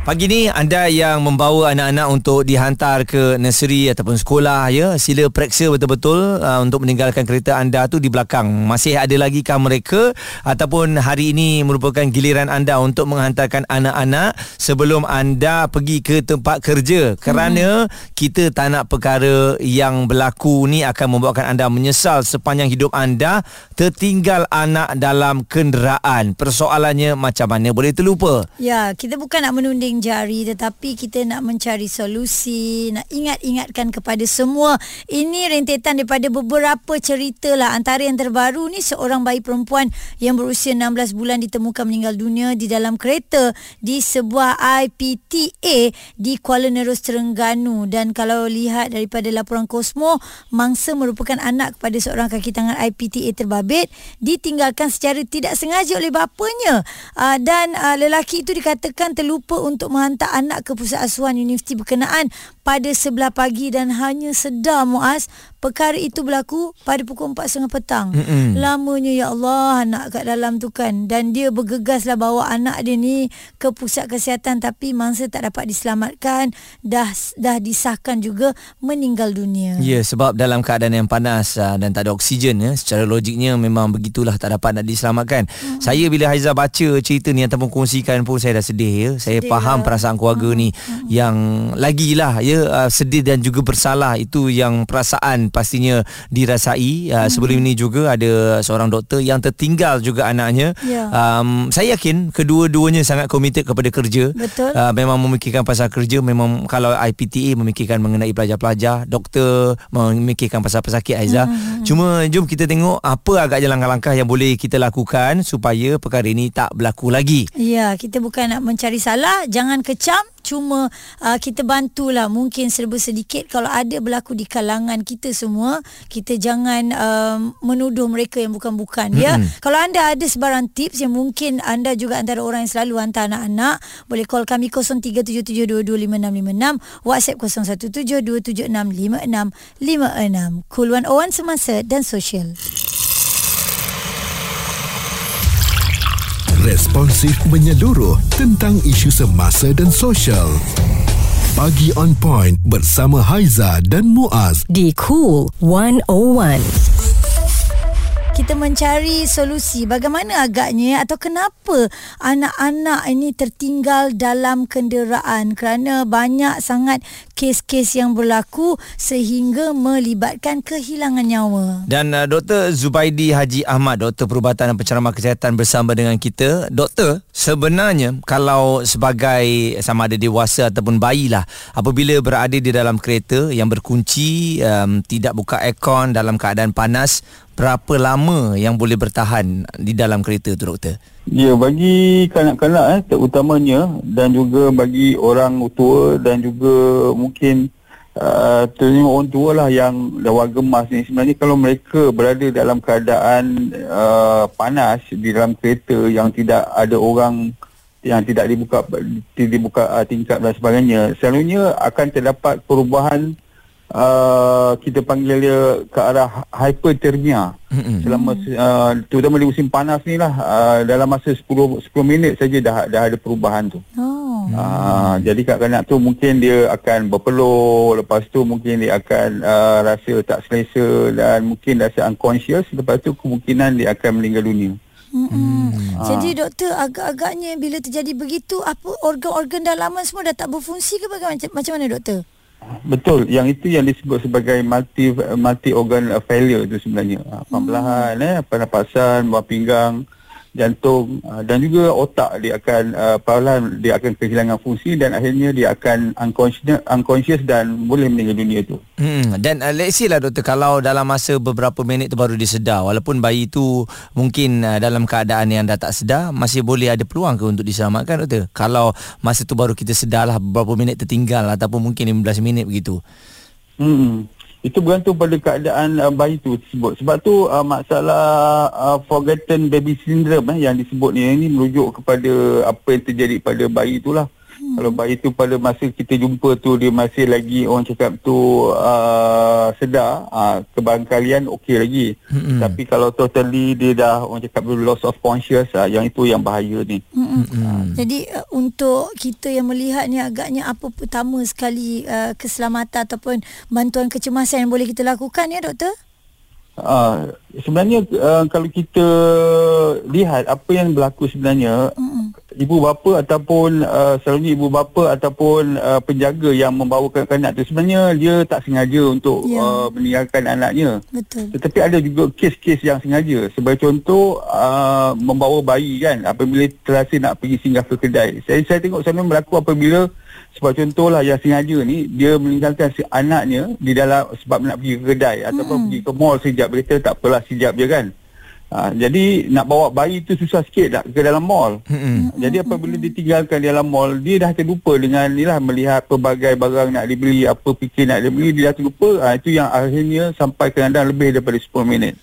Pagi ni anda yang membawa anak-anak untuk dihantar ke nursery ataupun sekolah ya. Sila periksa betul-betul uh, untuk meninggalkan kereta anda tu di belakang. Masih ada lagi kah mereka? Ataupun hari ini merupakan giliran anda untuk menghantarkan anak-anak sebelum anda pergi ke tempat kerja? Kerana hmm. kita tak nak perkara yang berlaku ni akan membuatkan anda menyesal sepanjang hidup anda tertinggal anak dalam kenderaan. Persoalannya macam mana? Boleh terlupa? Ya, kita bukan nak menunding jari tetapi kita nak mencari solusi, nak ingat-ingatkan kepada semua. Ini rentetan daripada beberapa cerita lah. Antara yang terbaru ni seorang bayi perempuan yang berusia 16 bulan ditemukan meninggal dunia di dalam kereta di sebuah IPTA di Kuala Nerus Terengganu dan kalau lihat daripada laporan Kosmo, mangsa merupakan anak kepada seorang kaki tangan IPTA terbabit ditinggalkan secara tidak sengaja oleh bapanya uh, dan uh, lelaki itu dikatakan terlupa untuk menghantar anak ke pusat asuhan universiti berkenaan pada sebelah pagi dan hanya sedar Muaz perkara itu berlaku pada pukul 4.30 petang. Mm-mm. Lamanya ya Allah anak kat dalam tu kan dan dia bergegaslah bawa anak dia ni ke pusat kesihatan tapi mangsa tak dapat diselamatkan dah dah disahkan juga meninggal dunia. Ya sebab dalam keadaan yang panas uh, dan tak ada oksigen ya secara logiknya memang begitulah tak dapat nak diselamatkan. Mm-hmm. Saya bila Haiza baca cerita ni ataupun kongsikan pun saya dah sedih ya. Saya sedih faham lah. perasaan keluarga ni mm-hmm. yang lagilah ya uh, sedih dan juga bersalah itu yang perasaan pastinya dirasai uh, hmm. sebelum ini juga ada seorang doktor yang tertinggal juga anaknya yeah. um, saya yakin kedua-duanya sangat komited kepada kerja betul uh, memang memikirkan pasal kerja memang kalau IPTA memikirkan mengenai pelajar-pelajar doktor memikirkan pasal pesakit Aiza hmm, hmm, hmm. cuma jom kita tengok apa agaknya langkah-langkah yang boleh kita lakukan supaya perkara ini tak berlaku lagi ya kita bukan nak mencari salah jangan kecam cuma uh, kita bantulah. Mungkin serba sedikit kalau ada berlaku di kalangan kita semua kita jangan uh, menuduh mereka yang bukan-bukan ya. Mm-hmm. kalau anda ada sebarang tips yang mungkin anda juga antara orang yang selalu hantar anak-anak boleh call kami 0377225656 WhatsApp 0172765656 Cool 101 semasa dan sosial responsif menyeluruh tentang isu semasa dan sosial. Pagi on point bersama Haiza dan Muaz di Cool 101 kita mencari solusi. Bagaimana agaknya atau kenapa anak-anak ini tertinggal dalam kenderaan? Kerana banyak sangat kes-kes yang berlaku sehingga melibatkan kehilangan nyawa. Dan uh, Dr. Zubaidi Haji Ahmad, Doktor Perubatan dan Penceramah Kesihatan bersama dengan kita. Doktor, sebenarnya kalau sebagai sama ada dewasa ataupun bayi lah, apabila berada di dalam kereta yang berkunci, um, tidak buka aircon dalam keadaan panas, berapa lama yang boleh bertahan di dalam kereta tu doktor? Ya bagi kanak-kanak eh terutamanya dan juga bagi orang tua dan juga mungkin uh, terutama orang tua lah yang lawa gemas ni. Sebenarnya kalau mereka berada dalam keadaan uh, panas di dalam kereta yang tidak ada orang yang tidak dibuka dibuka uh, tingkap dan sebagainya selalunya akan terdapat perubahan uh, kita panggil dia ke arah hyperthermia mm-hmm. selama uh, terutama di musim panas ni lah uh, dalam masa 10 10 minit saja dah dah ada perubahan tu. Oh. Uh, jadi kanak-kanak tu mungkin dia akan berpeluh lepas tu mungkin dia akan uh, rasa tak selesa dan mungkin rasa unconscious lepas tu kemungkinan dia akan meninggal dunia. Hmm. Jadi doktor agak-agaknya bila terjadi begitu apa organ-organ dalaman semua dah tak berfungsi ke bagaimana macam mana doktor? Betul, yang itu yang disebut sebagai multi multi organ failure itu sebenarnya. Ah, pembelahan hmm. eh, pernafasan, buah pinggang, jantung uh, dan juga otak dia akan uh, perlahan dia akan kehilangan fungsi dan akhirnya dia akan unconscious, unconscious dan boleh meninggal dunia tu. Hmm dan uh, let's say lah doktor kalau dalam masa beberapa minit tu baru disedar walaupun bayi tu mungkin uh, dalam keadaan yang dah tak sedar masih boleh ada peluang ke untuk diselamatkan doktor. Kalau masa tu baru kita sedar lah beberapa minit tertinggal ataupun mungkin 15 minit begitu. Hmm itu bergantung pada keadaan uh, bayi tu tersebut. Sebab tu uh, masalah uh, forgotten baby syndrome eh, yang disebut ni ini merujuk kepada apa yang terjadi pada bayi itulah. Hmm. Hmm. Kalau bayi tu pada masa kita jumpa tu dia masih lagi orang cakap tu uh, sedar, uh, kebarangkalian okey lagi. Hmm. Tapi kalau totally dia dah orang cakap loss of conscious, uh, yang itu yang bahaya ni. Mm-mm. Jadi uh, untuk kita yang melihat ni agaknya apa pertama sekali uh, keselamatan ataupun bantuan kecemasan yang boleh kita lakukan ya doktor? Uh, sebenarnya uh, kalau kita lihat apa yang berlaku sebenarnya Mm-mm. ibu bapa ataupun uh, selalunya ibu bapa ataupun uh, penjaga yang membawa kanak-kanak tu sebenarnya dia tak sengaja untuk Ya. uh, meninggalkan anaknya Betul. tetapi ada juga kes-kes yang sengaja sebagai contoh uh, membawa bayi kan apabila terasa nak pergi singgah ke kedai saya saya tengok sana berlaku apabila sebab contohlah yang sengaja ni dia meninggalkan si anaknya di dalam sebab nak pergi ke kedai ataupun pergi ke mall sekejap berita tak apalah sekejap je kan. Ha, jadi nak bawa bayi tu susah sikit nak ke dalam mall. Mm-mm. jadi apabila ditinggalkan di dalam mall dia dah terlupa dengan ni lah melihat pelbagai barang nak dibeli apa fikir nak dibeli dia dah terlupa. Ha, itu yang akhirnya sampai kadang-kadang lebih daripada 10 minit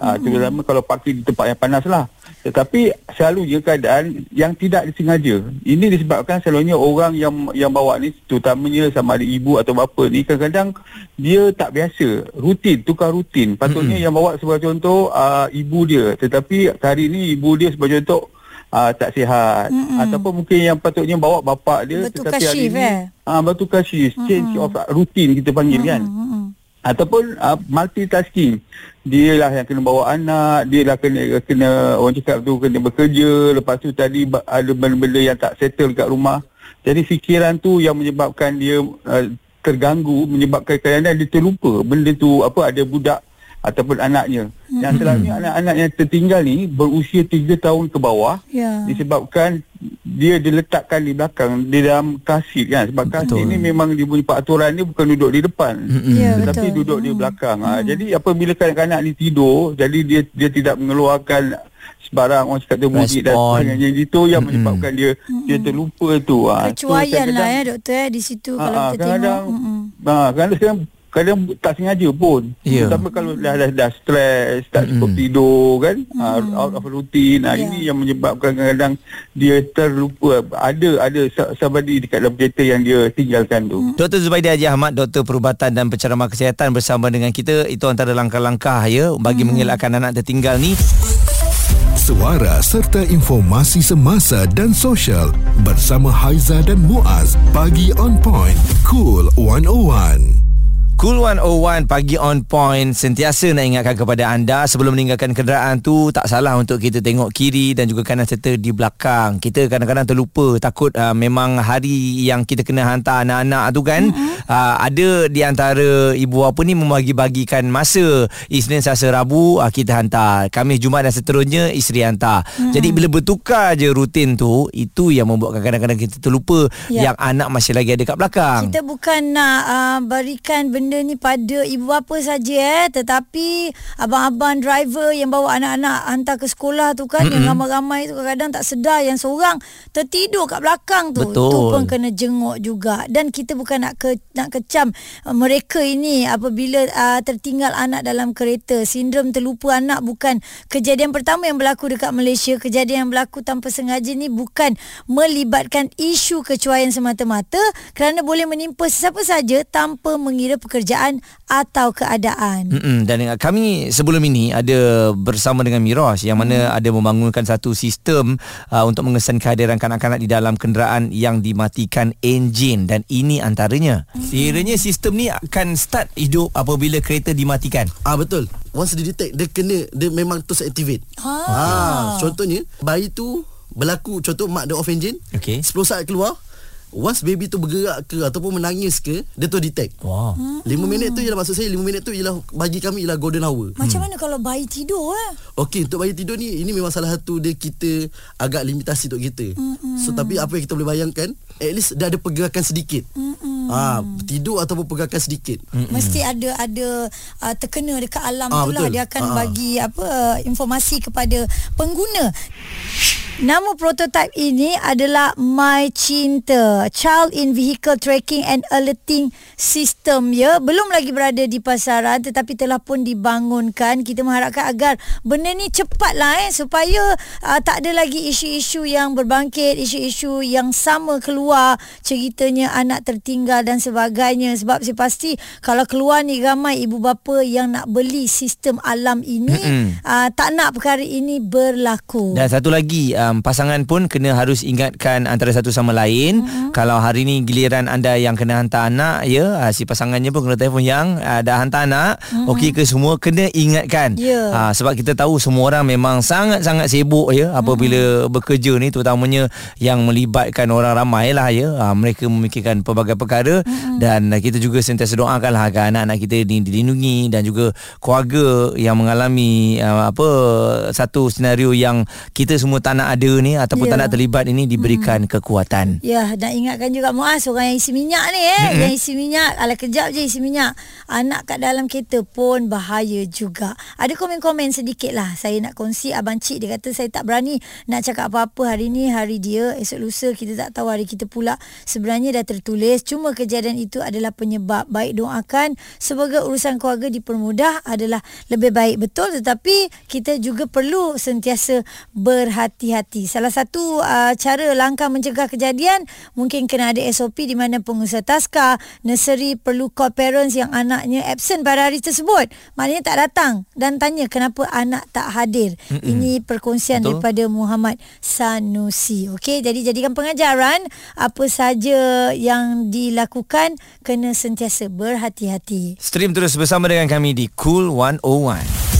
Ha, terutama kalau parkir di tempat yang panas lah. Tetapi selalunya keadaan yang tidak disengaja. Ini disebabkan selalunya orang yang yang bawa ni terutamanya sama ada ibu atau bapa ni kadang-kadang dia tak biasa. Rutin, tukar rutin. Patutnya mm-hmm. yang bawa sebagai contoh uh, ibu dia. Tetapi hari ni ibu dia sebagai contoh uh, tak sihat. Mm-hmm. Ataupun mungkin yang patutnya bawa bapa dia. Bertukar tetapi hari shift, ni, eh? Ah, bertukar shift. Change of rutin kita panggil kan. Mm-mm. Ataupun uh, multitasking. Dia lah yang kena bawa anak Dia lah kena, kena Orang cakap tu Kena bekerja. Lepas tu tadi Ada benda-benda yang tak settle kat rumah. Jadi fikiran tu Yang menyebabkan dia uh, Terganggu Menyebabkan kadang-kadang dia terlupa Benda tu Apa ada budak Ataupun anaknya. Yang selalunya anak-anak yang tertinggal ni Berusia 3 tahun ke bawah Ya. disebabkan dia diletakkan di belakang di dalam kasir kan. Sebab Betul. ni memang dia punya peraturan dia bukan duduk di depan. Ya, tetapi betul. duduk di belakang. Ha, jadi apabila kanak-kanak ni tidur jadi dia dia tidak mengeluarkan sebarang orang cakap tu muzik dan sebagainya. Itu yang menyebabkan dia dia terlupa tu. Ha, Kecuaian lah kadang-kadang- ya doktor eh di situ Ah, kalau ah, kita tengok. kadang-kadang Mm-mm. ha, kadang kadang kadang tak sengaja pun Ya. terutama kalau dah dah, dah stres tak cukup tidur kan ha, out of routine ha, Ya. ini yang menyebabkan kadang-kadang dia terlupa ada ada somebody dekat dalam kereta yang dia tinggalkan tu Dr. Zubaidi Haji Ahmad, Doktor Perubatan dan Penceramah Kesihatan bersama dengan kita. Itu antara langkah-langkah ya bagi mengelakkan anak tertinggal ni. Suara serta informasi semasa dan sosial bersama Haiza dan Muaz. Pagi on point. Cool 101. Cool 101 pagi on point sentiasa nak ingatkan kepada anda sebelum meninggalkan kenderaan tu tak salah untuk kita tengok kiri dan juga kanan serta di belakang. Kita kadang-kadang terlupa takut uh, memang hari yang kita kena hantar anak-anak tu kan mm-hmm. uh, ada di antara ibu bapa ni membagi-bagikan masa Isnin Selasa Rabu uh, kita hantar. Khamis Jumaat dan seterusnya isteri hantar. Mm-hmm. Jadi bila bertukar je rutin tu itu yang membuatkan kadang-kadang kita terlupa Ya. yang anak masih lagi ada kat belakang. Kita bukan nak uh, berikan benda ni pada ibu bapa saja eh. Tetapi abang-abang driver yang bawa anak-anak hantar ke sekolah tu kan mm-hmm. yang ramai-ramai tu kadang-kadang tak sedar yang seorang tertidur kat belakang tu. Betul. tu pun kena jenguk juga. Dan kita bukan nak ke, nak kecam uh, mereka ini apabila uh, tertinggal anak dalam kereta. Sindrom terlupa anak bukan kejadian pertama yang berlaku dekat Malaysia. Kejadian yang berlaku tanpa sengaja ni bukan melibatkan isu kecuaian semata-mata kerana boleh menimpa sesiapa saja tanpa mengira pekerjaan atau keadaan. Mm-mm. Dan kami sebelum ini ada bersama dengan Miros yang mana ada membangunkan satu sistem uh, untuk mengesan kehadiran kanak-kanak di dalam kenderaan yang dimatikan enjin dan ini antaranya. Sekiranya sistem ni akan start hidup apabila kereta dimatikan. Ah betul. Once dia detect dia kena dia memang terus activate. Ah. Ah, contohnya bayi tu berlaku contoh mak dia off engine. Okey. 10 saat keluar. Once baby tu bergerak ke ataupun menangis ke, dia tu detect. Wow. 5 minit tu ialah maksud saya 5 minit tu ialah bagi kami ialah golden hour. Macam mana kalau bayi tidur eh? Okey untuk bayi tidur ni ini memang salah satu dia kita agak limitasi untuk kita. Mm-mm. So tapi apa yang kita boleh bayangkan at least dia ada pergerakan sedikit. Mm-mm. Ah tidur ataupun pergerakan sedikit. Mm-mm. Mesti ada ada uh, terkena dekat alam Ah, tu lah betul. dia akan Ah. bagi apa uh, informasi kepada pengguna. Nama prototipe ini adalah My Cinta, Child in Vehicle Tracking and Alerting System ya. Belum lagi berada di pasaran tetapi telah pun dibangunkan. Kita mengharapkan agar benda ni cepatlah eh supaya uh, tak ada lagi isu-isu yang berbangkit, isu-isu yang sama keluar, ceritanya anak tertinggal dan sebagainya sebab saya pasti kalau keluar ni ramai ibu bapa yang nak beli sistem alam ini uh, tak nak perkara ini berlaku. Dan satu lagi um, pasangan pun kena harus ingatkan antara satu sama lain uh-huh. kalau hari ni giliran anda yang kena hantar anak ya uh, si pasangannya pun kena telefon yang uh, dah hantar anak uh-huh. okey ke semua kena ingatkan Ya. uh, sebab kita tahu semua orang memang sangat-sangat sibuk ya apabila uh-huh. bekerja ni terutamanya yang melibatkan orang ramai lah ya uh, mereka memikirkan pelbagai perkara uh-huh. dan uh, kita juga sentiasa doakanlah agar anak-anak kita ni dilindungi dan juga keluarga yang mengalami uh, apa satu senario yang kita semua tak nak ada ni ataupun Ya. tak nak terlibat ini diberikan hmm. kekuatan. Ya, dan ingatkan juga Muaz orang yang isi minyak ni eh, mm-hmm. yang isi minyak, ala kejap je isi minyak. Anak kat dalam kereta pun bahaya juga. Ada komen-komen sedikit lah. Saya nak kongsi abang cik dia kata saya tak berani nak cakap apa-apa hari ni hari dia, esok lusa kita tak tahu hari kita pula. Sebenarnya dah tertulis cuma kejadian itu adalah penyebab. Baik doakan semoga urusan keluarga dipermudah adalah lebih baik betul tetapi kita juga perlu sentiasa berhati-hati. Salah satu uh, cara langkah mencegah kejadian mungkin kena ada SOP di mana pengusaha taska, nursery perlu call parents yang anaknya absent pada hari tersebut. Maknanya tak datang dan tanya kenapa anak tak hadir. Mm-mm. Ini perkongsian Betul. daripada Muhammad Sanusi. Okey, jadi jadikan pengajaran apa saja yang dilakukan kena sentiasa berhati-hati. Stream terus bersama dengan kami di Cool 101.